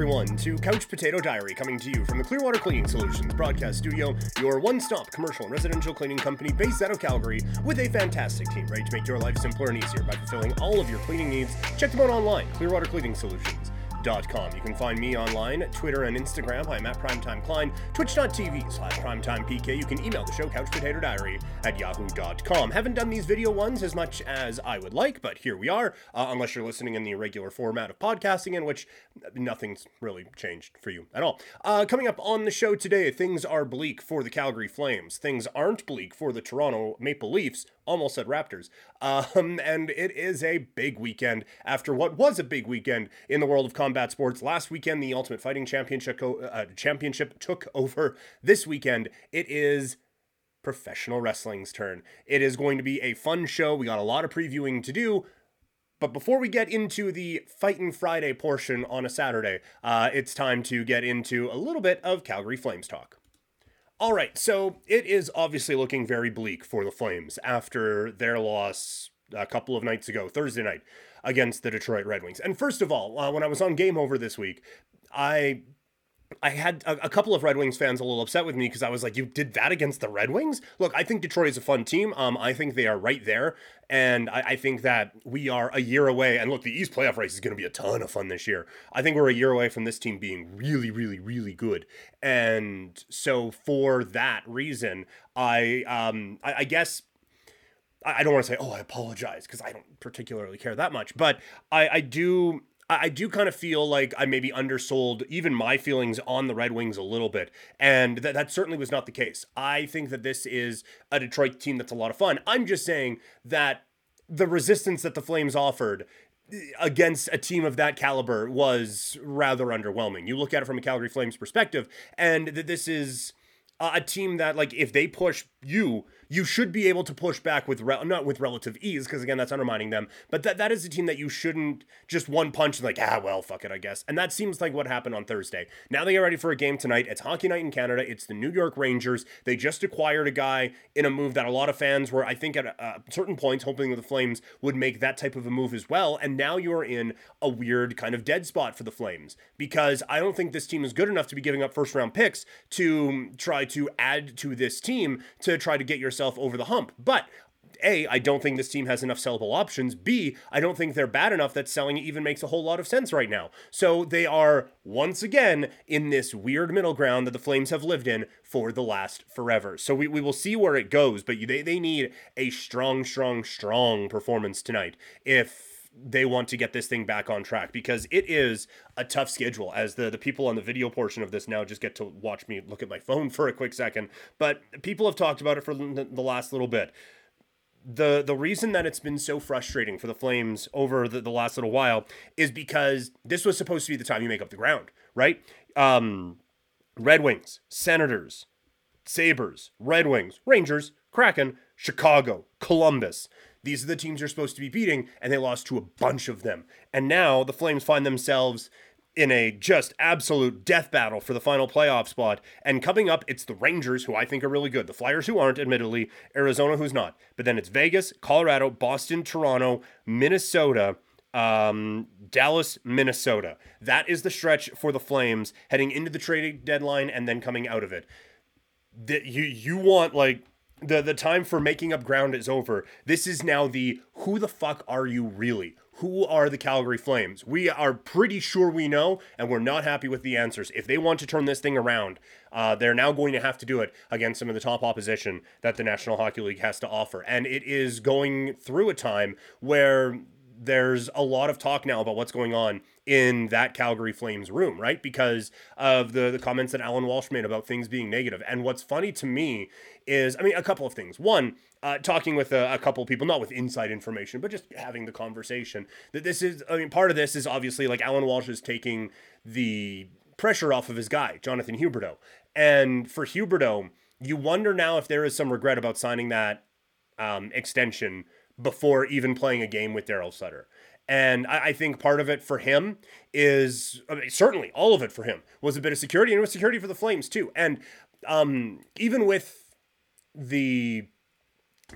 everyone, to Couch Potato Diary, coming to you from the Clearwater Cleaning Solutions broadcast studio, your one stop commercial and residential cleaning company based out of Calgary, with a fantastic team ready to make your life simpler and easier by fulfilling all of your cleaning needs. Check them out online, Clearwater Cleaning Solutions. You can find me online, at Twitter and Instagram. I'm at Primetime Klein, twitch.tv slash primetimepk. You can email the show, couchpotatodiary at yahoo.com. Haven't done these video ones as much as I would like, but here we are, uh, unless you're listening in the regular format of podcasting, in which nothing's really changed for you at all. Uh, coming up on the show today, things are bleak for the Calgary Flames. Things aren't bleak for the Toronto Maple Leafs almost said Raptors. Um, and it is a big weekend after what was a big weekend in the world of combat sports. Last weekend, the Ultimate Fighting Championship uh, championship took over. This weekend, it is professional wrestling's turn. It is going to be a fun show. We got a lot of previewing to do. But before we get into the Fightin' Friday portion on a Saturday, uh, it's time to get into a little bit of Calgary Flames talk. All right, so it is obviously looking very bleak for the Flames after their loss a couple of nights ago, Thursday night, against the Detroit Red Wings. And first of all, uh, when I was on Game Over this week, I I had a, a, couple of Red Wings fans a little upset with me because I was like, "You did that against the Red Wings?" Look, I think Detroit is a fun team. Um, I think they are right there, and I, I think that we are a year away. And look, the East playoff race is going to be a ton of fun this year. I think we're a year away from this team being really, really, really good. And so for that reason, I um, I, I guess I don't want to say, oh, I apologize because I don't particularly care that much, but I, I do I do kind of feel like I maybe undersold even my feelings on the Red Wings a little bit. And that, that certainly was not the case. I think that this is a Detroit team that's a lot of fun. I'm just saying that the resistance that the Flames offered eh, against a team of that caliber was rather underwhelming. You look at it from a Calgary Flames perspective, and that this is a team that, like, if they push you, you should be able to push back with re- not with relative ease because again that's undermining them but that that is a team that you shouldn't just one punch and like ah well fuck it I guess. And that seems like what happened on Thursday. Now they get ready for a game tonight. It's hockey night in Canada. It's the New York Rangers. They just acquired a guy in a move that a lot of fans were I think at a, certain points hoping that the Flames would make that type of a move as well and now you're in a weird kind of dead spot for the Flames because I don't think this team is good enough to be giving up first round picks to try to add to this team to try to get yourself yourself over the hump. But a, I don't think this team has enough sellable options. B, I don't think they're bad enough that selling it even makes a whole lot of sense right now. So they are once again in this weird middle ground that the Flames have lived in for the last forever. So we, we will see where it goes, but they, they need a strong, strong, strong performance tonight if they want to get this thing back on track because it is a tough schedule as the the people on the video portion of this now just get to watch me look at my phone for a quick second. But people have talked about it for the last little bit. The the reason that it's been so frustrating for the flames over the, the last little while is because this was supposed to be the time you make up the ground right? Um red wings senators sabres red wings rangers kraken chicago columbus these are the teams you're supposed to be beating, and they lost to a bunch of them. And now the Flames find themselves in a just absolute death battle for the final playoff spot. And coming up, it's the Rangers, who I think are really good. The Flyers, who aren't, admittedly. Arizona, who's not. But then it's Vegas, Colorado, Boston, Toronto, Minnesota, um, Dallas, Minnesota. That is the stretch for the Flames heading into the trading deadline and then coming out of it. That you you want like the the time for making up ground is over. This is now the who the fuck are you really? Who are the Calgary Flames? We are pretty sure we know, and we're not happy with the answers. If they want to turn this thing around, uh, they're now going to have to do it against some of the top opposition that the National Hockey League has to offer. And it is going through a time where there's a lot of talk now about what's going on in that Calgary Flames room, right? Because of the, the comments that Alan Walsh made about things being negative. And what's funny to me is, I mean, a couple of things. One, uh, talking with a, a couple people, not with inside information, but just having the conversation, that this is, I mean, part of this is obviously like Alan Walsh is taking the pressure off of his guy, Jonathan Huberdeau. And for Huberdeau, you wonder now if there is some regret about signing that um, extension before even playing a game with Daryl Sutter. And I, I, think part of it for him is I mean, certainly all of it for him was a bit of security and it was security for the Flames too. And um, even with the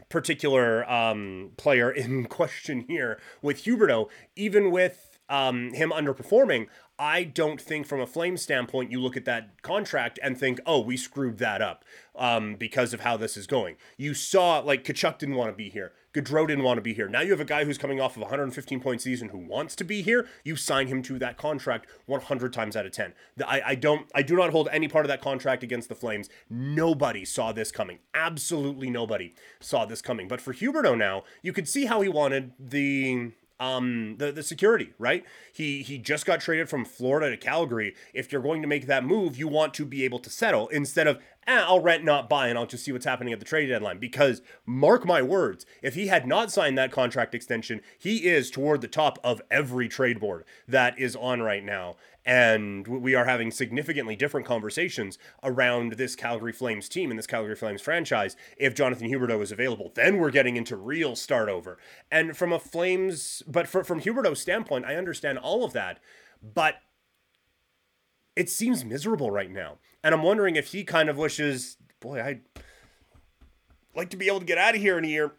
particular um, player in question here with Huberdeau, even with um, him underperforming, I don't think from a Flame standpoint you look at that contract and think, oh, we screwed that up um, because of how this is going. You saw like Tkachuk didn't want to be here. Gaudreau didn't want to be here. Now you have a guy who's coming off of 115 point season who wants to be here. You sign him to that contract 100 times out of 10. I, I don't I do not hold any part of that contract against the Flames. Nobody saw this coming. Absolutely nobody saw this coming. But for Huberdeau now, you could see how he wanted the um the the security right? He he just got traded from florida to calgary. If you're going to make that move you want to be able to settle instead of eh, i'll rent not buy and i'll just see what's happening at the trade deadline. Because mark my words if he had not signed that contract extension he is toward the top of every trade board that is on right now and we are having significantly different conversations around this Calgary Flames team and this Calgary Flames franchise if Jonathan Huberdeau is available. Then we're getting into real start over. And from a Flames, but for, from Huberdeau's standpoint, I understand all of that, but it seems miserable right now. And I'm wondering if he kind of wishes, boy, I'd like to be able to get out of here in a year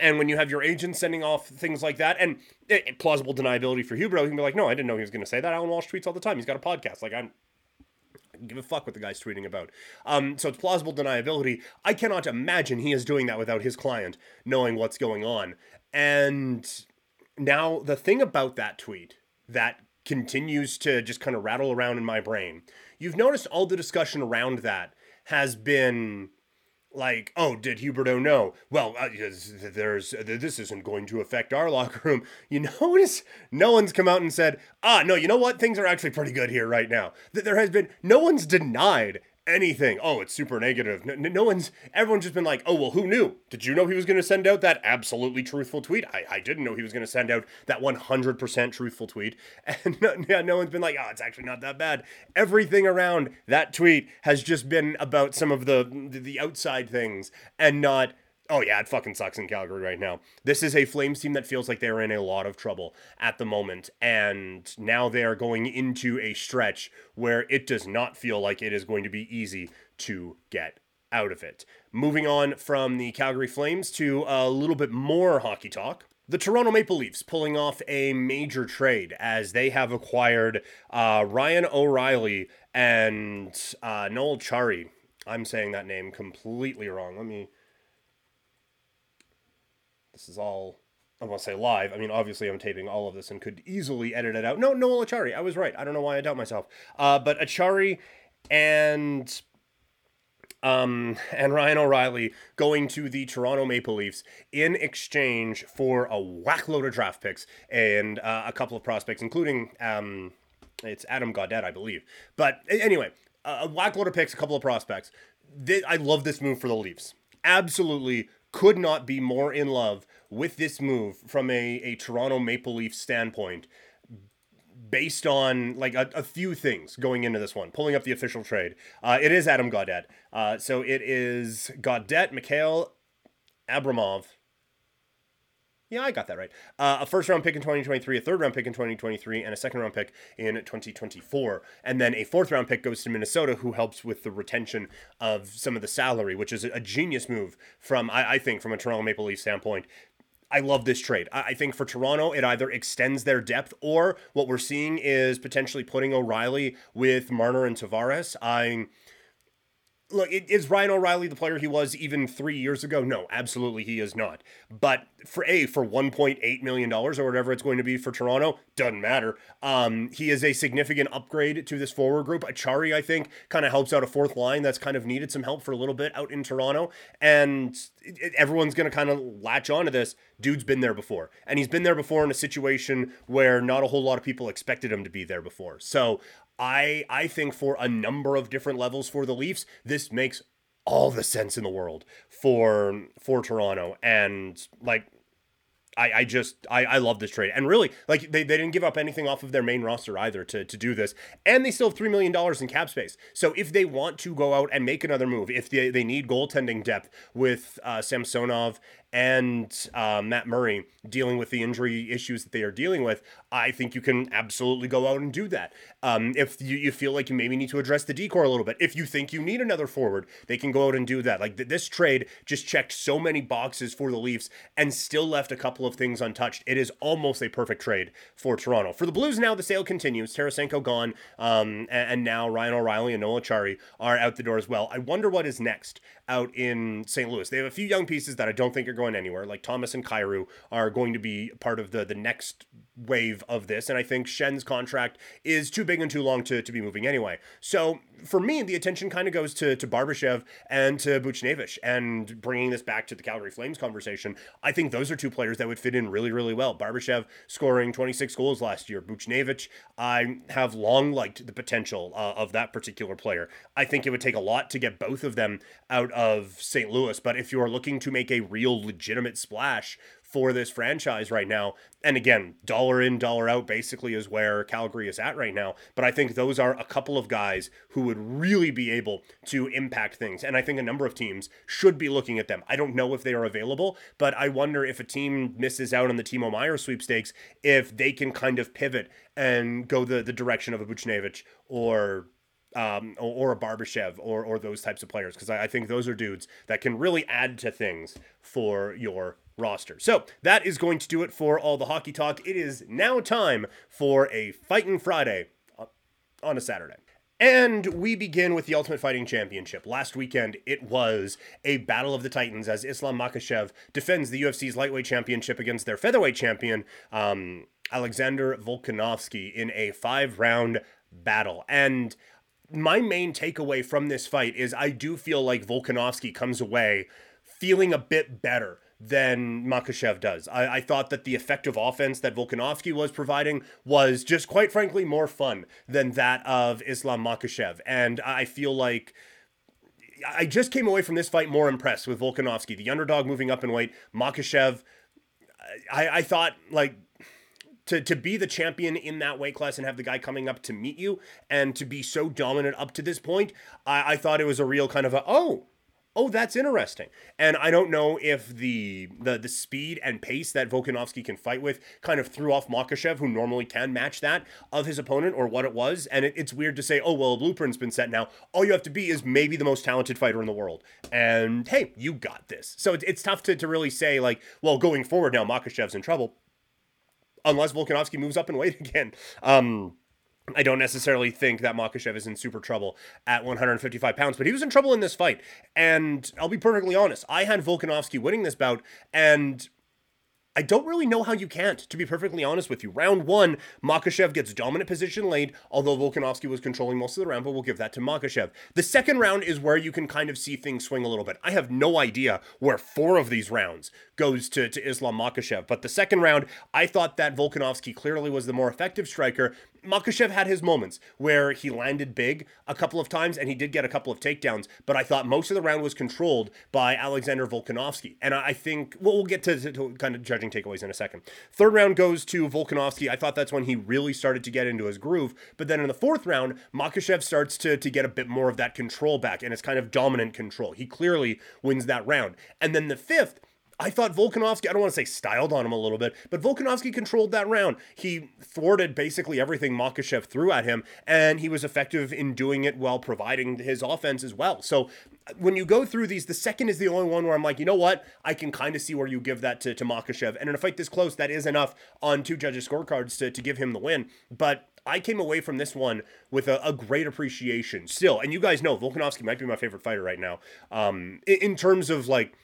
and when you have your agent sending off things like that, and it, it, plausible deniability for Huberdeau, he can be like, "No, I didn't know he was going to say that." Alan Walsh tweets all the time. He's got a podcast. Like I'm, give a fuck what the guy's tweeting about. Um, so it's plausible deniability. I cannot imagine he is doing that without his client knowing what's going on. And now the thing about that tweet that continues to just kind of rattle around in my brain, you've noticed all the discussion around that has been like, oh, did Huberdeau know? Well, uh, there's this isn't going to affect our locker room. You notice no one's come out and said, ah, no, you know what? Things are actually pretty good here right now. That there has been no one's denied anything. Oh, it's super negative. No, no, one's, everyone's just been like, oh, well, who knew? Did you know he was going to send out that absolutely truthful tweet? I, I didn't know he was going to send out that 100% truthful tweet. And no, yeah, no one's been like, oh, it's actually not that bad. Everything around that tweet has just been about some of the, the outside things and not Oh yeah, it fucking sucks in Calgary right now. This is a Flames team that feels like they're in a lot of trouble at the moment, and now they are going into a stretch where it does not feel like it is going to be easy to get out of it. Moving on from the Calgary Flames to a little bit more hockey talk. The Toronto Maple Leafs pulling off a major trade as they have acquired uh, Ryan O'Reilly and uh, Noel Acciari. I'm saying that name completely wrong. Let me this is all I want to say live. I mean, obviously, I'm taping all of this and could easily edit it out. No, Noel Acciari. I was right. I don't know why I doubt myself. Uh, but Acciari and um, and Ryan O'Reilly going to the Toronto Maple Leafs in exchange for a whackload of draft picks and uh, a couple of prospects, including um, it's Adam Gaudette, I believe. But anyway, a whackload of picks, a couple of prospects. I love this move for the Leafs. Absolutely could not be more in love with this move from a, a Toronto Maple Leaf standpoint based on like a, a, few things going into this one. Pulling up the official trade, uh, it is Adam Gaudette. Uh, so it is Gaudette, Mikhail Abramov, yeah, I got that right. Uh, a first round pick in 2023, a third round pick in 2023, and a second round pick in 2024. And then a fourth round pick goes to Minnesota, who helps with the retention of some of the salary, which is a genius move from, I, I think, from a Toronto Maple Leaf standpoint. I love this trade. I think for Toronto, it either extends their depth or what we're seeing is potentially putting O'Reilly with Marner and Tavares. I look, is Ryan O'Reilly the player he was even three years ago? No, absolutely he is not. But for a for 1.8 million dollars or whatever it's going to be for Toronto, doesn't matter. Um, he is a significant upgrade to this forward group. Acciari, I think, kind of helps out a fourth line that's kind of needed some help for a little bit out in Toronto, and it, it, everyone's going to kind of latch onto this. Dude's been there before, and he's been there before in a situation where not a whole lot of people expected him to be there before. So I I think for a number of different levels for the Leafs, this makes all the sense in the world for for Toronto. And like I, I just I, I love this trade. And really, like they, they didn't give up anything off of their main roster either to, to do this. And they still have three million dollars in cap space. So if they want to go out and make another move, if they, they need goaltending depth with uh, Samsonov and uh, Matt Murray dealing with the injury issues that they are dealing with, I think you can absolutely go out and do that. Um, if you, you feel like you maybe need to address the decor a little bit, if you think you need another forward, they can go out and do that. Like th- this trade just checked so many boxes for the Leafs and still left a couple of things untouched. It is almost a perfect trade for Toronto. For the Blues now, the sale continues. Tarasenko gone, um, and, and, now Ryan O'Reilly and Noel Acciari are out the door as well. I wonder what is next out in St. Louis. They have a few young pieces that I don't think are going anywhere, like Thomas and Kyrou are going to be part of the the next wave of this, and I think Schenn's contract is too big and too long to, to be moving anyway. So for me, the attention kind of goes to to Barbashev and to Buchnevich, and bringing this back to the Calgary Flames conversation. I think those are two players that would fit in really, really well. Barbashev scoring 26 goals last year. Buchnevich, I have long liked the potential uh, of that particular player. I think it would take a lot to get both of them out of St. Louis, but if you are looking to make a real legitimate splash for this franchise right now. And again, dollar in, dollar out basically is where Calgary is at right now. But I think those are a couple of guys who would really be able to impact things. And I think a number of teams should be looking at them. I don't know if they are available, but I wonder if a team misses out on the Timo Meier sweepstakes, if they can kind of pivot and go the, the direction of a Buchnevich or um, or, or, a Barbashev or or those types of players because I, I, think those are dudes that can really add to things for your roster. So that is going to do it for all the hockey talk. It is now time for a Fighting Friday on a Saturday. And we begin with the Ultimate Fighting Championship. Last weekend, it was a battle of the Titans as Islam Makhachev defends the UFC's lightweight championship against their featherweight champion, um, Alexander Volkanovski, in a five round battle. And my main takeaway from this fight is I do feel like Volkanovski comes away feeling a bit better than Makhachev does. I, I, thought that the effective offense that Volkanovski was providing was just quite frankly more fun than that of Islam Makhachev. And I feel like I just came away from this fight more impressed with Volkanovski, the underdog moving up in weight. Makhachev, I, I thought like to to be the champion in that weight class and have the guy coming up to meet you and to be so dominant up to this point, I, I thought it was a real kind of a oh oh, that's interesting. And I don't know if the the the speed and pace that Volkanovski can fight with kind of threw off Makhachev, who normally can match that of his opponent, or what it was. And it, it's weird to say, oh, well, a blueprint's been set now. All you have to be is maybe the most talented fighter in the world. And hey, you got this. So it's, it's tough to, to really say, like, well, going forward now, Makhachev's in trouble. Unless Volkanovski moves up in weight again. Um, I don't necessarily think that Makhachev is in super trouble at 155 pounds, but he was in trouble in this fight. And I'll be perfectly honest, I had Volkanovski winning this bout, and I don't really know how you can't, to be perfectly honest with you. Round one, Makhachev gets dominant position late, although Volkanovski was controlling most of the round, but we'll give that to Makhachev. The second round is where you can kind of see things swing a little bit. I have no idea where four of these rounds goes to, to Islam Makhachev, but the second round, I thought that Volkanovski clearly was the more effective striker, Makhachev had his moments where he landed big a couple of times and he did get a couple of takedowns, but I thought most of the round was controlled by Alexander Volkanovski. And I think, well, we'll get to, to, to, kind of judging takeaways in a second. Third round goes to Volkanovski. I thought that's when he really started to get into his groove. But then in the fourth round, Makhachev starts to, to get a bit more of that control back, and it's kind of dominant control. He clearly wins that round. And then the fifth, I thought Volkanovski, I don't want to say styled on him a little bit, but Volkanovski controlled that round. He thwarted basically everything Makhachev threw at him, and he was effective in doing it while providing his offense as well. So when you go through these, the second is the only one where I'm like, you know what? I can kind of see where you give that to, to Makhachev. And in a fight this close, that is enough on two judges' scorecards to, to give him the win. But I came away from this one with a, a, great appreciation still. And you guys know Volkanovski might be my favorite fighter right now. Um, in, in terms of like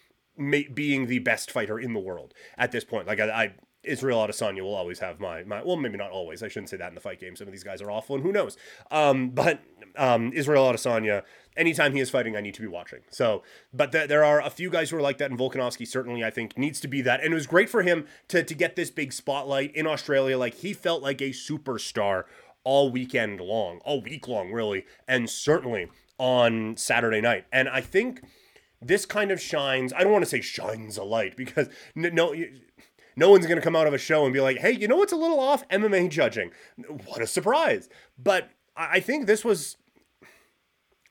being the best fighter in the world at this point. Like I, I Israel Adesanya will always have my my well maybe not always I shouldn't say that in the fight game. Some of these guys are awful and who knows? Um, but um, Israel Adesanya anytime he is fighting I need to be watching. So but th- there are a few guys who are like that and Volkanovski certainly I think needs to be that. And it was great for him to to get this big spotlight in Australia. Like he felt like a superstar all weekend long all week long really and certainly on Saturday night. And I think this kind of shines i don't want to say shines a light because no no one's going to come out of a show and be like hey you know what's a little off? Mma judging. What a surprise. But i think this was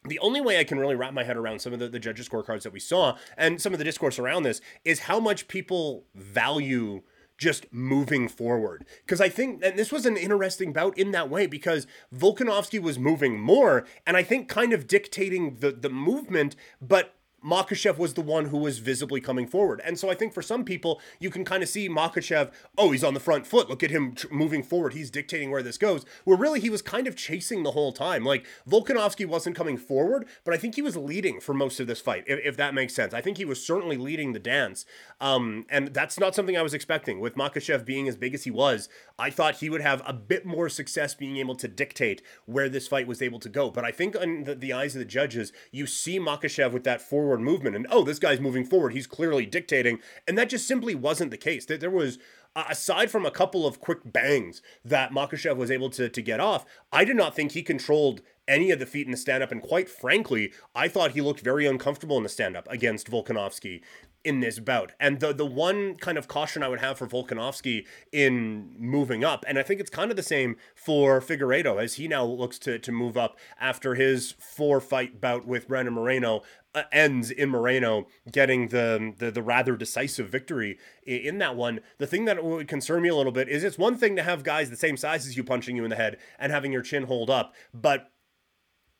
the only way I can really wrap my head around some of the, the judges' scorecards that we saw and some of the discourse around this is how much people value just moving forward. Because I think, and this was an interesting bout in that way because Volkanovski was moving more and I think kind of dictating the, the movement, but Makhachev was the one who was visibly coming forward. And so I think for some people, you can kind of see Makhachev, oh, he's on the front foot. Look at him tr- moving forward. He's dictating where this goes. Where really he was kind of chasing the whole time. Like Volkanovski wasn't coming forward, but I think he was leading for most of this fight, if, if that makes sense. I think he was certainly leading the dance. Um, and that's not something I was expecting. With Makhachev being as big as he was, I thought he would have a bit more success being able to dictate where this fight was able to go. But I think in the, the eyes of the judges, you see Makhachev with that forward forward movement and oh this guy's moving forward he's clearly dictating and that just simply wasn't the case That there was aside from a couple of quick bangs that Makhachev was able to, to get off, I did not think he controlled any of the feet in the stand up. And quite frankly, I thought he looked very uncomfortable in the stand up against Volkanovski in this bout. And the the one kind of caution I would have for Volkanovski in moving up, and I think it's kind of the same for Figueiredo as he now looks to to move up after his four fight bout with Brandon Moreno Uh, ends in Moreno getting the, the the rather decisive victory in that one. The thing that would concern me a little bit is it's one thing to have guys the same size as you punching you in the head and having your chin hold up, but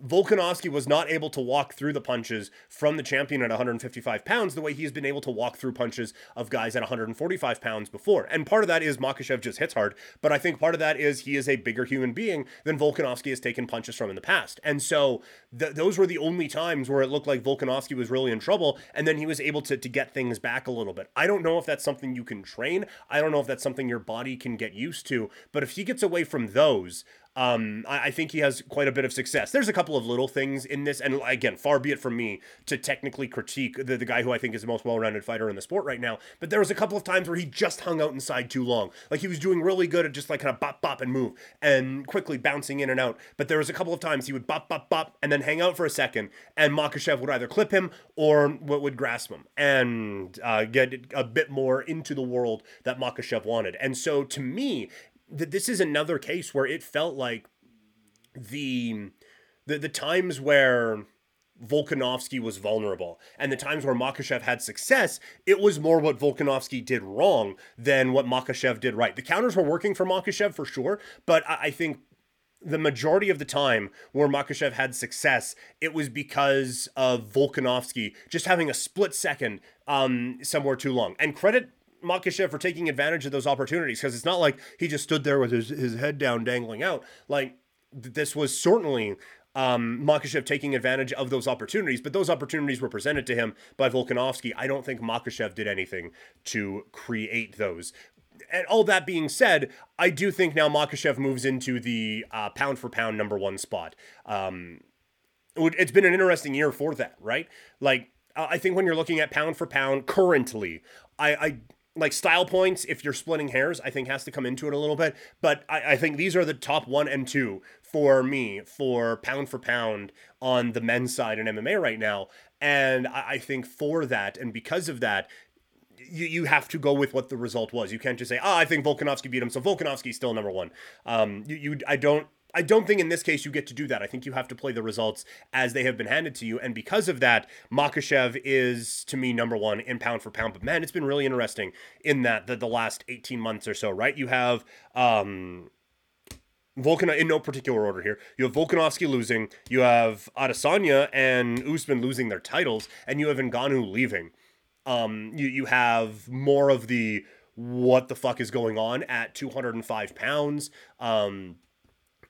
Volkanovski was not able to walk through the punches from the champion at 155 pounds the way he's been able to walk through punches of guys at 145 pounds before. And part of that is Makhachev just hits hard, but I think part of that is he is a bigger human being than Volkanovski has taken punches from in the past. And so th- those were the only times where it looked like Volkanovski was really in trouble, and then he was able to, to get things back a little bit. I don't know if that's something you can train. I don't know if that's something your body can get used to, but if he gets away from those, um, I, I, think he has quite a bit of success. There's a couple of little things in this, and again, far be it from me to technically critique the, the guy who I think is the most well-rounded fighter in the sport right now. But there was a couple of times where he just hung out inside too long. Like he was doing really good at just like kind of bop bop and move and quickly bouncing in and out. But there was a couple of times he would bop bop bop and then hang out for a second, and Makhachev would either clip him or would grasp him and uh, get a bit more into the world that Makhachev wanted. And so to me, that this is another case where it felt like the the, the times where Volkanovski was vulnerable. And the times where Makhachev had success, it was more what Volkanovski did wrong than what Makhachev did right. The counters were working for Makhachev for sure, but I, think the majority of the time where Makhachev had success, it was because of Volkanovski just having a split second um, somewhere too long. And credit Makhachev for taking advantage of those opportunities because it's not like he just stood there with his, his head down dangling out. Like this was certainly um, Makhachev taking advantage of those opportunities, but those opportunities were presented to him by Volkanovski. I don't think Makhachev did anything to create those. And all that being said, I do think now Makhachev moves into the uh, pound for pound number one spot. Um, it's been an interesting year for that, right? Like, I think when you're looking at pound for pound currently, I, I like style points, if you're splitting hairs, I think has to come into it a little bit. But I, I, think these are the top one and two for me for pound for pound on the men's side in MMA right now. And I, I think for that and because of that, you, you have to go with what the result was. You can't just say, oh, I think Volkanovski beat him, so Volkanovski's still number one. Um, you, you I don't I don't think in this case you get to do that. I think you have to play the results as they have been handed to you. And because of that, Makhachev is to me number one in pound for pound. But man, it's been really interesting in that the, the last 18 months or so, right? You have um Volkan in no particular order here. You have Volkanovski losing, you have Adesanya and Usman losing their titles, and you have Ngannou leaving. Um, you you have more of the what the fuck is going on at 205 pounds. Um,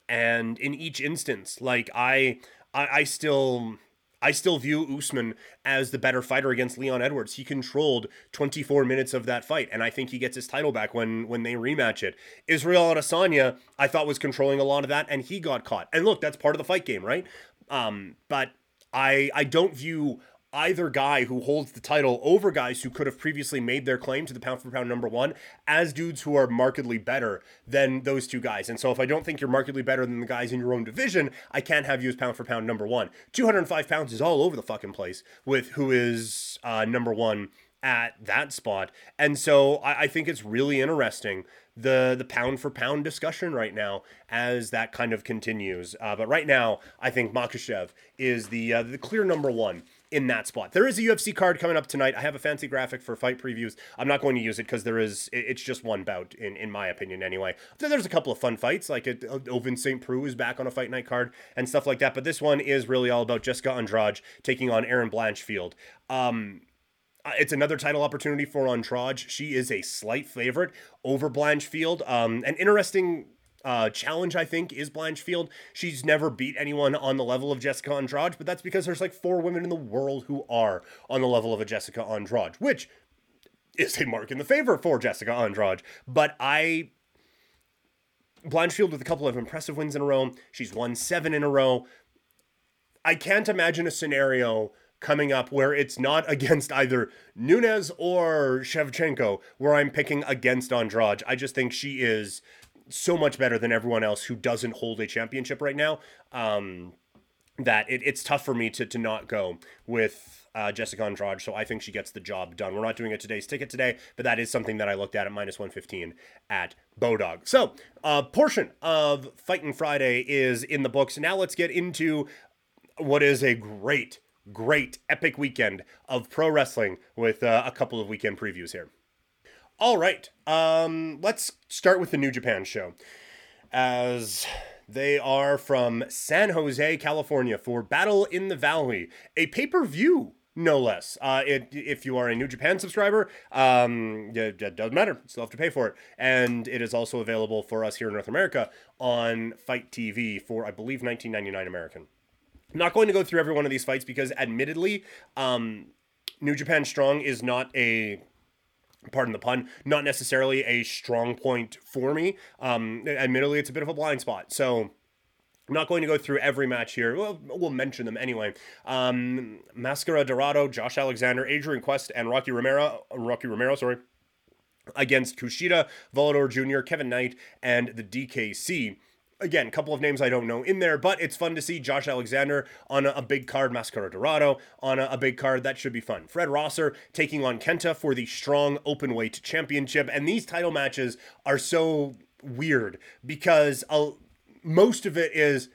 and in each instance, like I, I, I still. I still view Usman as the better fighter against Leon Edwards. He controlled 24 minutes of that fight, and I think he gets his title back when when they rematch it. Israel Adesanya, I thought was controlling a lot of that, and he got caught. And look, that's part of the fight game, right? Um, but I I don't view either guy who holds the title over guys who could have previously made their claim to the pound for pound number one as dudes who are markedly better than those two guys. And so if I don't think you're markedly better than the guys in your own division, I can't have you as pound for pound number one. 205 pounds is all over the fucking place with who is uh, number one at that spot. And so I, I think it's really interesting the the pound for pound discussion right now as that kind of continues. Uh, but right now, I think Makhachev is the uh, the clear number one in that spot. There is a UFC card coming up tonight. I have a fancy graphic for fight previews. I'm not going to use it because there is it's just one bout in in my opinion anyway. There's a couple of fun fights like it, uh, Ovince St. Preux is back on a fight night card and stuff like that. But this one is really all about Jessica Andrade taking on Erin Blanchfield. Um, uh, it's another title opportunity for Andrade. She is a slight favorite over Blanchfield. Um, an interesting uh, challenge, I think, is Blanchfield. She's never beat anyone on the level of Jessica Andrade, but that's because there's like four women in the world who are on the level of a Jessica Andrade, which is a mark in the favor for Jessica Andrade. But I. Blanchfield with a couple of impressive wins in a row. She's won seven in a row. I can't imagine a scenario coming up where it's not against either Nunes or Shevchenko, where I'm picking against Andrade. I just think she is so much better than everyone else who doesn't hold a championship right now. Um, that it, it's tough for me to to not go with uh, Jessica Andrade. So I think she gets the job done. We're not doing a today's ticket today, but that is something that I looked at at minus 115 at Bodog. So a portion of Fighting Friday is in the books. Now let's get into what is a great, great, epic weekend of pro wrestling with uh, a couple of weekend previews here. All right. Um, let's start with the New Japan show. As they are from San Jose, California for Battle in the Valley, a pay per view, no less. Uh, it, if you are a New Japan subscriber, um, it, it doesn't matter. You still have to pay for it. And it is also available for us here in North America on FITE TV for, I believe, 19.99 American. I'm not going to go through every one of these fights because, admittedly, um, New Japan Strong is not a pardon the pun, not necessarily a strong point for me. Um, admittedly, it's a bit of a blind spot. So I'm not going to go through every match here. Well, we'll mention them anyway. Um, Mascara Dorado, Josh Alexander, Adrian Quest, and Rocky Romero. Rocky Romero, sorry. Against Kushida, Volador Jr., Kevin Knight, and the DKC again, a couple of names I don't know in there, but it's fun to see Josh Alexander on a, a big card, Mascara Dorado on a, a, big card. That should be fun. Fred Rosser taking on Kenta for the strong open weight championship. And these title matches are so weird because uh, most of it is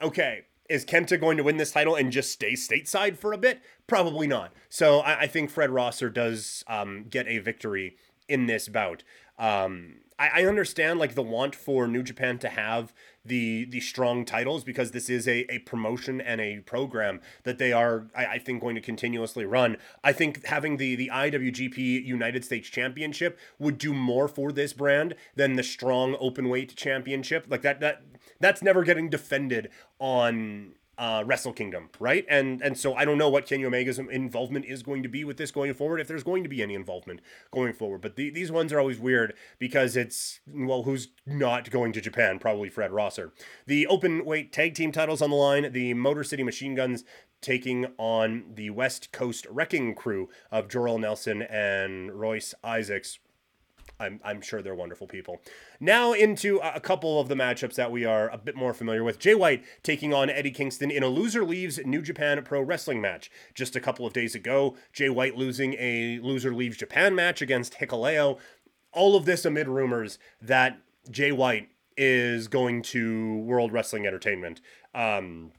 okay. Is Kenta going to win this title and just stay stateside for a bit? Probably not. So I, I think Fred Rosser does um, get a victory in this bout. Um, I, I understand like the want for New Japan to have the the strong titles because this is a, a promotion and a program that they are I, I think going to continuously run. I think having the the IWGP United States Championship would do more for this brand than the strong open weight championship. Like that that that's never getting defended on uh, Wrestle Kingdom, right? And and so I don't know what Kenny Omega's involvement is going to be with this going forward, if there's going to be any involvement going forward. But the, these ones are always weird because it's well, who's not going to Japan? Probably Fred Rosser. The open weight tag team titles on the line. The Motor City Machine Guns taking on the West Coast Wrecking Crew of Jorel Nelson and Royce Isaacs. I'm, I'm sure they're wonderful people. Now into a couple of the matchups that we are a bit more familiar with. Jay White taking on Eddie Kingston in a loser leaves New Japan Pro Wrestling match. Just a couple of days ago, Jay White losing a loser leaves Japan match against Hikuleo. All of this amid rumors that Jay White is going to World Wrestling Entertainment. Um,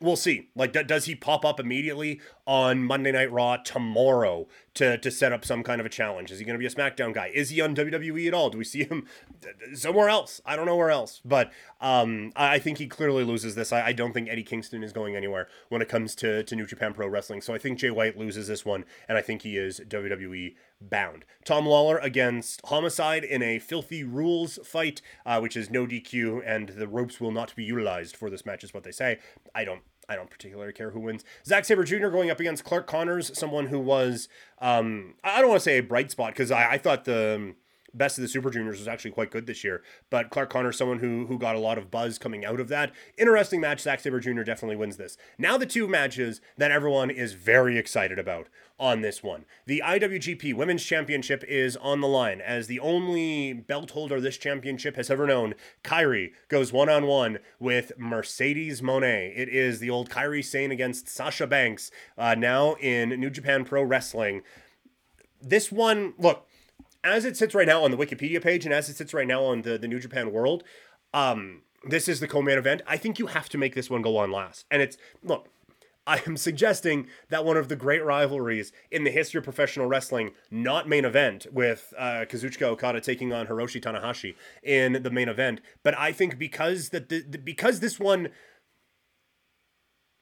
we'll see. Like, does he pop up immediately on Monday Night Raw tomorrow to to set up some kind of a challenge? Is he going to be a SmackDown guy? Is he on WWE at all? Do we see him somewhere else? I don't know where else, but um, I think he clearly loses this. I, I, don't think Eddie Kingston is going anywhere when it comes to to New Japan Pro Wrestling. So I think Jay White loses this one, and I think he is WWE bound. Tom Lawlor against Homicide in a filthy rules fight, uh, which is no DQ, and the ropes will not be utilized for this match, is what they say. I don't I don't particularly care who wins. Zack Sabre Jr. going up against Clark Connors, someone who was, um, I don't want to say a bright spot because I, I thought the Best of the Super Juniors was actually quite good this year. But Clark Connor, someone who who got a lot of buzz coming out of that. Interesting match. Zack Sabre Jr. definitely wins this. Now the two matches that everyone is very excited about on this one. The IWGP Women's Championship is on the line as the only belt holder this championship has ever known. Kairi goes one on one with Mercedes Moné. It is the old Kairi Sane against Sasha Banks, uh, now in New Japan Pro Wrestling. This one, look, as it sits right now on the Wikipedia page and as it sits right now on the, the New Japan World, um, this is the co-main event. I think you have to make this one go on last. And it's look, I am suggesting that one of the great rivalries in the history of professional wrestling, not main event, with uh, Kazuchika Okada taking on Hiroshi Tanahashi in the main event, but I think because that the, the, because this one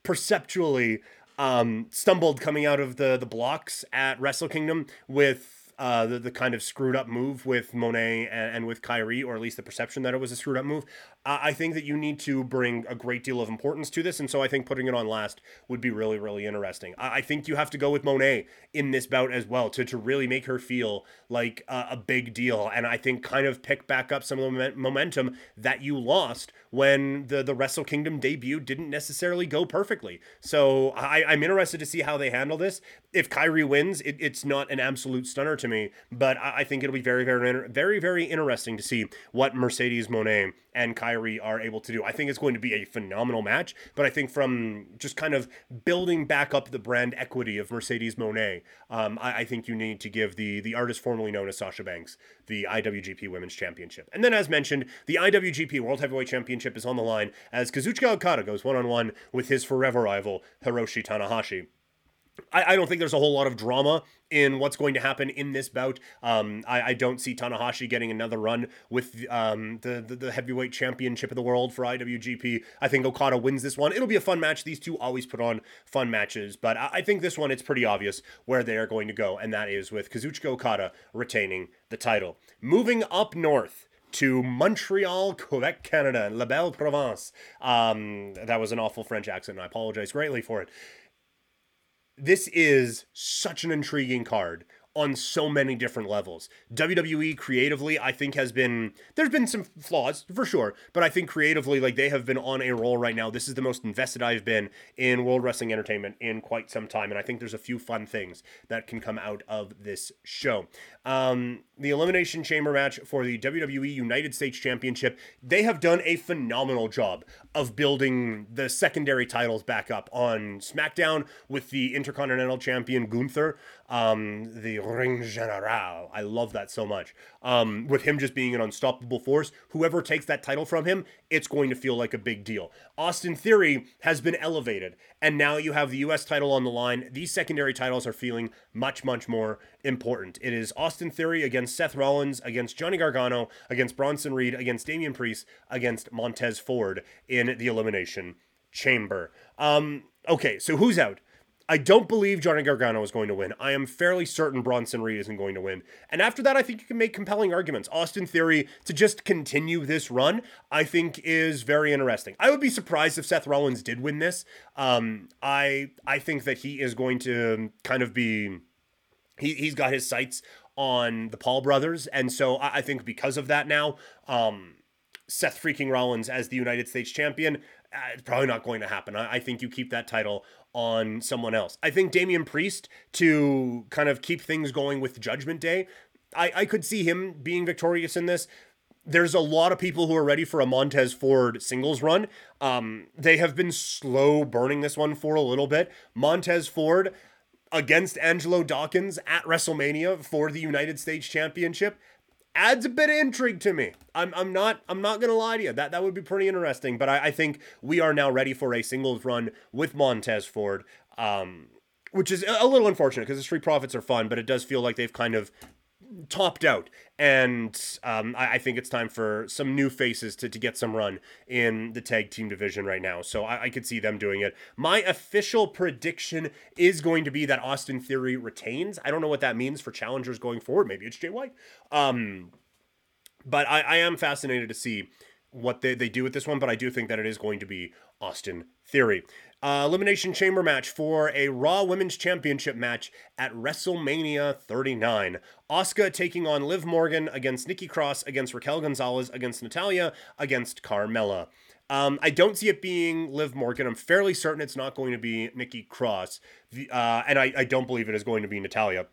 perceptually um, stumbled coming out of the the blocks at Wrestle Kingdom with uh, the, the kind of screwed up move with Moné and, and, with Kairi, or at least the perception that it was a screwed up move. I think that you need to bring a great deal of importance to this, and so I think putting it on last would be really, really interesting. I, think you have to go with Moné in this bout as well to, to really make her feel like a, big deal, and I think kind of pick back up some of the momentum that you lost when the, the Wrestle Kingdom debut didn't necessarily go perfectly. So I, I'm interested to see how they handle this. If Kairi wins, it, it's not an absolute stunner to me, but I, I think it'll be very, very, very, very interesting to see what Mercedes Moné and Kairi are able to do. I think it's going to be a phenomenal match, but I think from just kind of building back up the brand equity of Mercedes Moné, um, I, I, think you need to give the the artist formerly known as Sasha Banks the IWGP Women's Championship. And then, as mentioned, the IWGP World Heavyweight Championship is on the line as Kazuchika Okada goes one on one with his forever rival Hiroshi Tanahashi. I, I, don't think there's a whole lot of drama in what's going to happen in this bout. Um, I, I, don't see Tanahashi getting another run with um, the, the, the heavyweight championship of the world for IWGP. I think Okada wins this one. It'll be a fun match. These two always put on fun matches, but I, I think this one it's pretty obvious where they are going to go, and that is with Kazuchika Okada retaining the title. Moving up north to Montreal, Quebec, Canada, La Belle Province. Um, that was an awful French accent, and I apologize greatly for it this is such an intriguing card on so many different levels. WWE creatively, I think, has been there's been some flaws for sure, but I think creatively, like they have been on a roll right now. This is the most invested I've been in World Wrestling Entertainment in quite some time, and I think there's a few fun things that can come out of this show. Um, the Elimination Chamber match for the WWE United States Championship, they have done a phenomenal job of building the secondary titles back up on SmackDown with the Intercontinental Champion Gunther, um, the Ring General. I love that so much. Um, with him just being an unstoppable force, whoever takes that title from him, it's going to feel like a big deal. Austin Theory has been elevated, and now you have the U.S. title on the line. These secondary titles are feeling much, much more important. It is Austin Theory against Seth Rollins, against Johnny Gargano, against Bronson Reed, against Damian Priest, against Montez Ford in the Elimination Chamber. Um, okay, so who's out? I don't believe Johnny Gargano is going to win. I am fairly certain Bronson Reed isn't going to win. And after that, I think you can make compelling arguments. Austin Theory to just continue this run, I think is very interesting. I would be surprised if Seth Rollins did win this. Um, I I think that he is going to kind of be he he's got his sights on the Paul brothers, and so I, I think because of that now, um, Seth freaking Rollins as the United States champion, it's probably not going to happen. I, I, think you keep that title on someone else. I think Damian Priest to kind of keep things going with Judgment Day. I, I could see him being victorious in this. There's a lot of people who are ready for a Montez Ford singles run. Um, they have been slow burning this one for a little bit. Montez Ford against Angelo Dawkins at WrestleMania for the United States Championship adds a bit of intrigue to me. I'm, I'm not I'm not gonna lie to you. That that would be pretty interesting. But I, I think we are now ready for a singles run with Montez Ford. Um, which is a little unfortunate because the Street Profits are fun, but it does feel like they've kind of topped out. And um, I, I, think it's time for some new faces to, to get some run in the tag team division right now. So I, I could see them doing it. My official prediction is going to be that Austin Theory retains. I don't know what that means for challengers going forward. Maybe it's Jay White. Um, but I, I am fascinated to see what they, they do with this one, but I do think that it is going to be Austin Theory. Uh, Elimination Chamber match for a Raw Women's Championship match at WrestleMania 39. Asuka taking on Liv Morgan against Nikki Cross, against Raquel Gonzalez, against Natalya, against Carmella. Um, I don't see it being Liv Morgan. I'm fairly certain it's not going to be Nikki Cross. The, uh, and I, I don't believe it is going to be Natalya.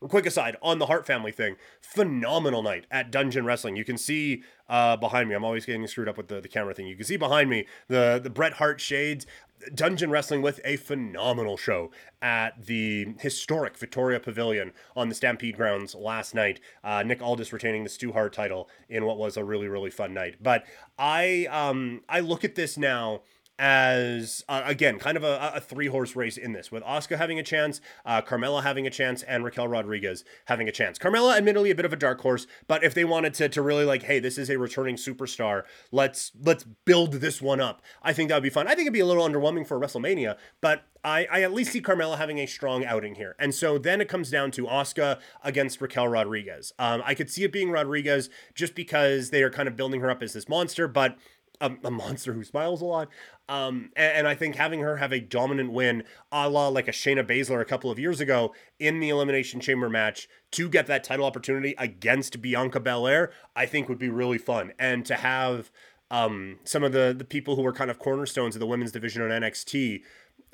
Quick aside on the Hart family thing, phenomenal night at Dungeon Wrestling. You can see uh, behind me. I'm always getting screwed up with the, the camera thing. You can see behind me the the Bret Hart shades. Dungeon Wrestling with a phenomenal show at the historic Victoria Pavilion on the Stampede grounds last night. Uh, Nick Aldis retaining the Stu Hart title in what was a really really fun night. But I um I look at this now as uh, again kind of a, a three horse race in this with Asuka having a chance, uh, Carmella having a chance, and Raquel Rodriguez having a chance. Carmella, admittedly, a bit of a dark horse, but if they wanted to to really like, hey, this is a returning superstar, let's let's build this one up. I think that would be fun. I think it'd be a little underwhelming for WrestleMania, but I, I at least see Carmella having a strong outing here. And so then it comes down to Asuka against Raquel Rodriguez. Um, I could see it being Rodriguez just because they are kind of building her up as this monster, but a, a, monster who smiles a lot. Um, and, and, I think having her have a dominant win, a la like a Shayna Baszler a couple of years ago in the Elimination Chamber match to get that title opportunity against Bianca Belair, I think would be really fun. And to have um, some of the the people who were kind of cornerstones of the women's division on NXT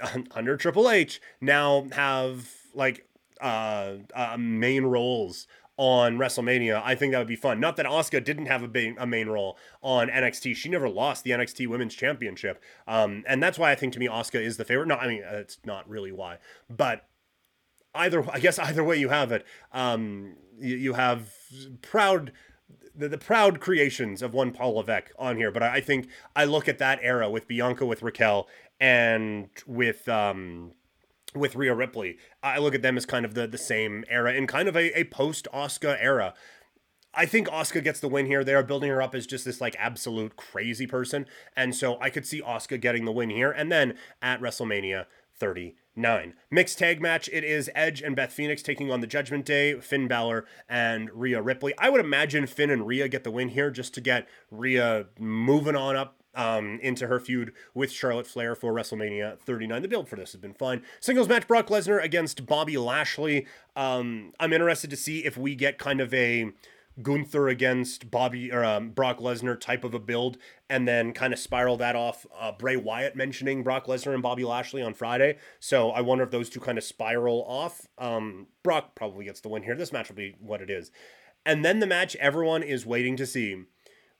under Triple H now have like uh, uh, main roles on WrestleMania, I think that would be fun. Not that Asuka didn't have a, ba- a main role on NXT. She never lost the NXT Women's Championship. Um, and that's why I think to me Asuka is the favorite. No, I mean, it's not really why. But either, I guess either way you have it, um, you, you have proud the, the proud creations of one Paul Levesque on here, but I, I, think I look at that era with Bianca, with Raquel, and with um, with Rhea Ripley. I look at them as kind of the, the same era in kind of a, a post Asuka era. I think Asuka gets the win here. They are building her up as just this like absolute crazy person. And so I could see Asuka getting the win here. And then at WrestleMania 39. Mixed tag match. It is Edge and Beth Phoenix taking on the Judgment Day, Finn Balor and Rhea Ripley. I would imagine Finn and Rhea get the win here just to get Rhea moving on up um, into her feud with Charlotte Flair for WrestleMania 39. The build for this has been fine. Singles match Brock Lesnar against Bobby Lashley. Um, I'm interested to see if we get kind of a Gunther against Bobby or um, Brock Lesnar type of a build, and then kind of spiral that off. Uh, Bray Wyatt mentioning Brock Lesnar and Bobby Lashley on Friday, so I wonder if those two kind of spiral off. Um, Brock probably gets the win here. This match will be what it is, and then the match everyone is waiting to see: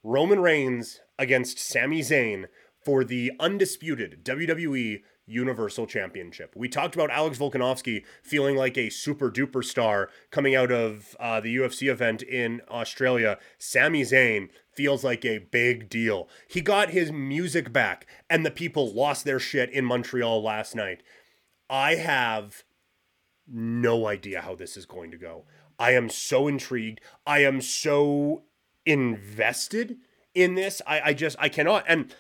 Roman Reigns against Sami Zayn for the undisputed WWE Universal Championship. We talked about Alex Volkanovski feeling like a super duper star coming out of uh, the UFC event in Australia. Sami Zayn feels like a big deal. He got his music back, and the people lost their shit in Montreal last night. I have no idea how this is going to go. I am so intrigued. I am so invested in this. I, I just I cannot, and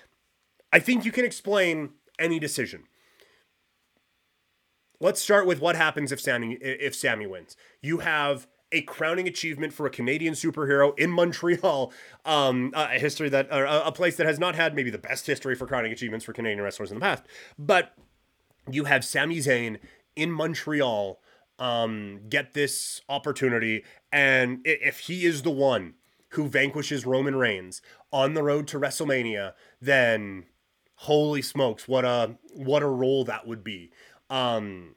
I think you can explain any decision. Let's start with what happens if Sami if Sami wins. You have a crowning achievement for a Canadian superhero in Montreal, um, a history that a place that has not had maybe the best history for crowning achievements for Canadian wrestlers in the past, but you have Sami Zayn in Montreal um, get this opportunity, and if he is the one who vanquishes Roman Reigns on the road to WrestleMania, then holy smokes, what a what a role that would be. Um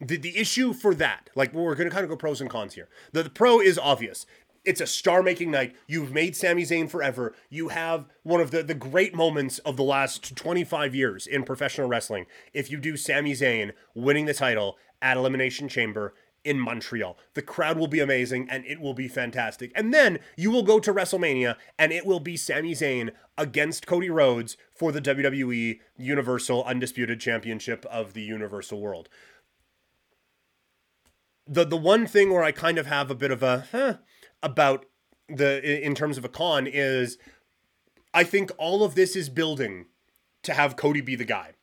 the, the issue for that, like we're gonna kind of go pros and cons here. The, the pro is obvious. It's a star making night. You've made Sami Zayn forever. You have one of the, the great moments of the last 25 years in professional wrestling. If you do Sami Zayn winning the title at Elimination Chamber in Montreal. The crowd will be amazing and it will be fantastic. And then you will go to WrestleMania and it will be Sami Zayn against Cody Rhodes for the WWE Universal Undisputed Championship of the Universal World. The the one thing where I kind of have a bit of a huh about the in terms of a con is I think all of this is building to have Cody be the guy.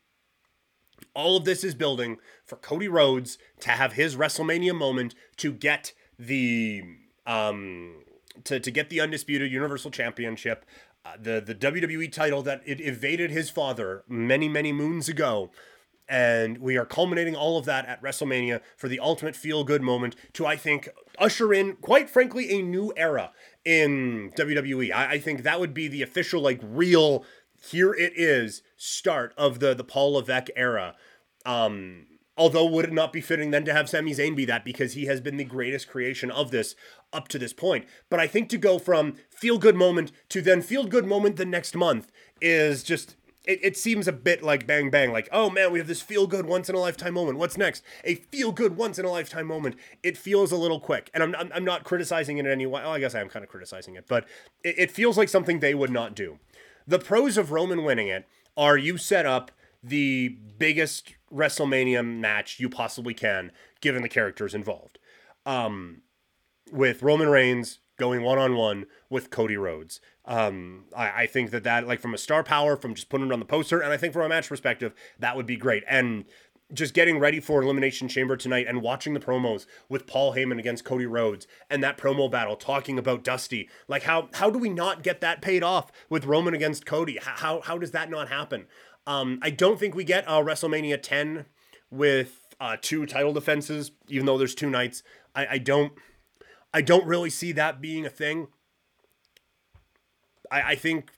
All of this is building for Cody Rhodes to have his WrestleMania moment to get the um to, to get the undisputed Universal Championship, uh, the the WWE title that it evaded his father many many moons ago. And we are culminating all of that at WrestleMania for the ultimate feel good moment to, I think, usher in, quite frankly, a new era in WWE. I, I think that would be the official, like, real, here it is, start of the, the Paul Levesque era. Um, Although would it not be fitting then to have Sami Zayn be that because he has been the greatest creation of this up to this point. But I think to go from feel good moment to then feel good moment the next month is just it, it seems a bit like bang bang. Like oh man we have this feel good once in a lifetime moment. What's next? A feel good once in a lifetime moment. It feels a little quick. And i'm, I'm, I'm not criticizing it in any way. Well, i guess i am kind of criticizing it but it, it feels like something they would not do the pros of roman winning it are you set up the biggest WrestleMania match you possibly can, given the characters involved. Um, with Roman Reigns going one on one with Cody Rhodes. Um, I, I, think that that like from a star power, from just putting it on the poster, and I think from a match perspective, that would be great. And just getting ready for Elimination Chamber tonight and watching the promos with Paul Heyman against Cody Rhodes and that promo battle talking about Dusty. Like how how do we not get that paid off with Roman against Cody? How how does that not happen? Um, I don't think we get a WrestleMania 10 with uh, two title defenses, even though there's two nights. I, I don't I don't really see that being a thing. I, I think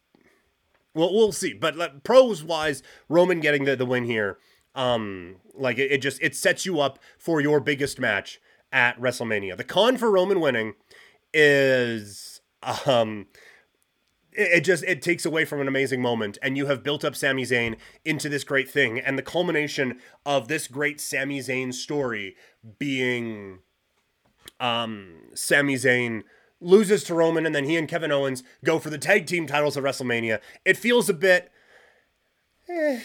well we'll see. But like, pros wise, Roman getting the, the win here, um, like it, it just it sets you up for your biggest match at WrestleMania. The con for Roman winning is um it just it takes away from an amazing moment and you have built up Sami Zayn into this great thing and the culmination of this great Sami Zayn story being um Sami Zayn loses to Roman and then he and Kevin Owens go for the tag team titles at WrestleMania. It feels a bit eh,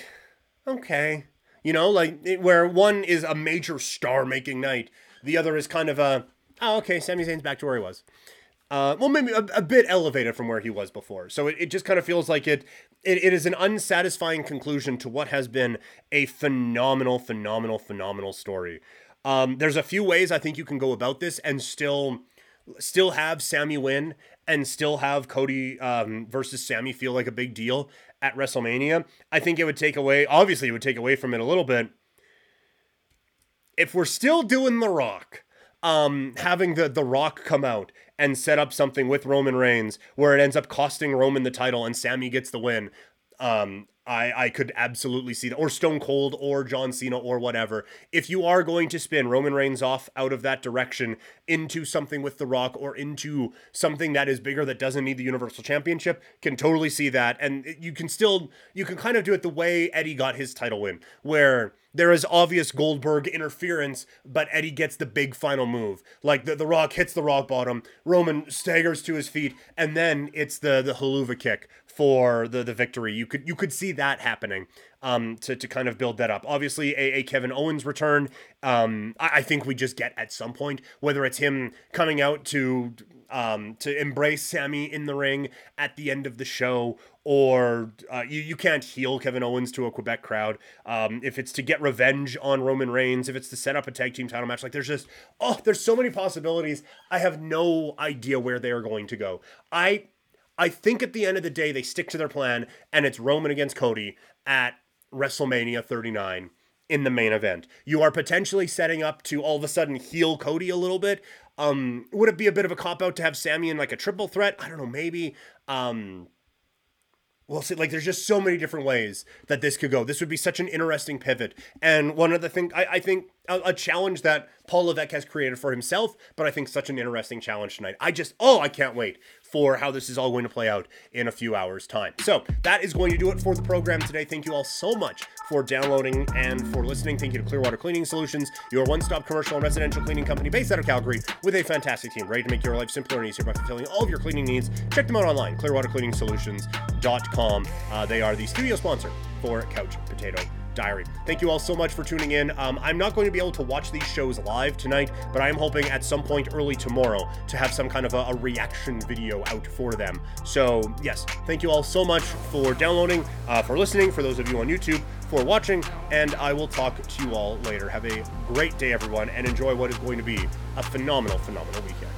okay. You know, like it, where one is a major star making night, the other is kind of a oh okay, Sami Zayn's back to where he was. Uh, well, maybe a, a, bit elevated from where he was before. So it, it just kind of feels like it, it it is an unsatisfying conclusion to what has been a phenomenal, phenomenal, phenomenal story. Um, there's a few ways I think you can go about this and still still have Sami win and still have Cody um, versus Sami feel like a big deal at WrestleMania. I think it would take away, obviously, it would take away from it a little bit. If we're still doing The Rock, um, having the the Rock come out and set up something with Roman Reigns where it ends up costing Roman the title and Sami gets the win. Um, I, I could absolutely see that, or Stone Cold, or John Cena, or whatever. If you are going to spin Roman Reigns off out of that direction into something with The Rock, or into something that is bigger that doesn't need the Universal Championship, can totally see that. And you can still, you can kind of do it the way Eddie got his title win, where there is obvious Goldberg interference, but Eddie gets the big final move. Like the, the Rock hits the rock bottom, Roman staggers to his feet, and then it's the the Helluva kick for the the victory. You could you could see that happening um, to to kind of build that up. Obviously, a, a Kevin Owens return. Um, I, I think we just get at some point whether it's him coming out to um, to embrace Sami in the ring at the end of the show, or uh, you, you can't heel Kevin Owens to a Quebec crowd. Um, if it's to get revenge on Roman Reigns, if it's to set up a tag team title match, like there's just, oh, there's so many possibilities. I have no idea where they are going to go. I. I think at the end of the day, they stick to their plan, and it's Roman against Cody at WrestleMania 39 in the main event. You are potentially setting up to all of a sudden heel Cody a little bit. Um, would it be a bit of a cop out to have Sami in like a triple threat? I don't know, maybe. Um, we'll see. Like, there's just so many different ways that this could go. This would be such an interesting pivot. And one of the things I, I think a, a, challenge that Paul Levesque has created for himself, but I think such an interesting challenge tonight. I just, oh, I can't wait for how this is all going to play out in a few hours' time. So that is going to do it for the program today. Thank you all so much for downloading and for listening. Thank you to Clearwater Cleaning Solutions, your one stop commercial and residential cleaning company based out of Calgary with a fantastic team ready to make your life simpler and easier by fulfilling all of your cleaning needs. Check them out online, clearwatercleaningsolutions.com. Uh, they are the studio sponsor for Couch Potato Diary. Thank you all so much for tuning in. Um, I'm not going to be able to watch these shows live tonight, but I am hoping at some point early tomorrow to have some kind of a, a reaction video out for them. So, yes, thank you all so much for downloading, uh, for listening, for those of you on YouTube, for watching, and I will talk to you all later. Have a great day, everyone, and enjoy what is going to be a phenomenal, phenomenal weekend.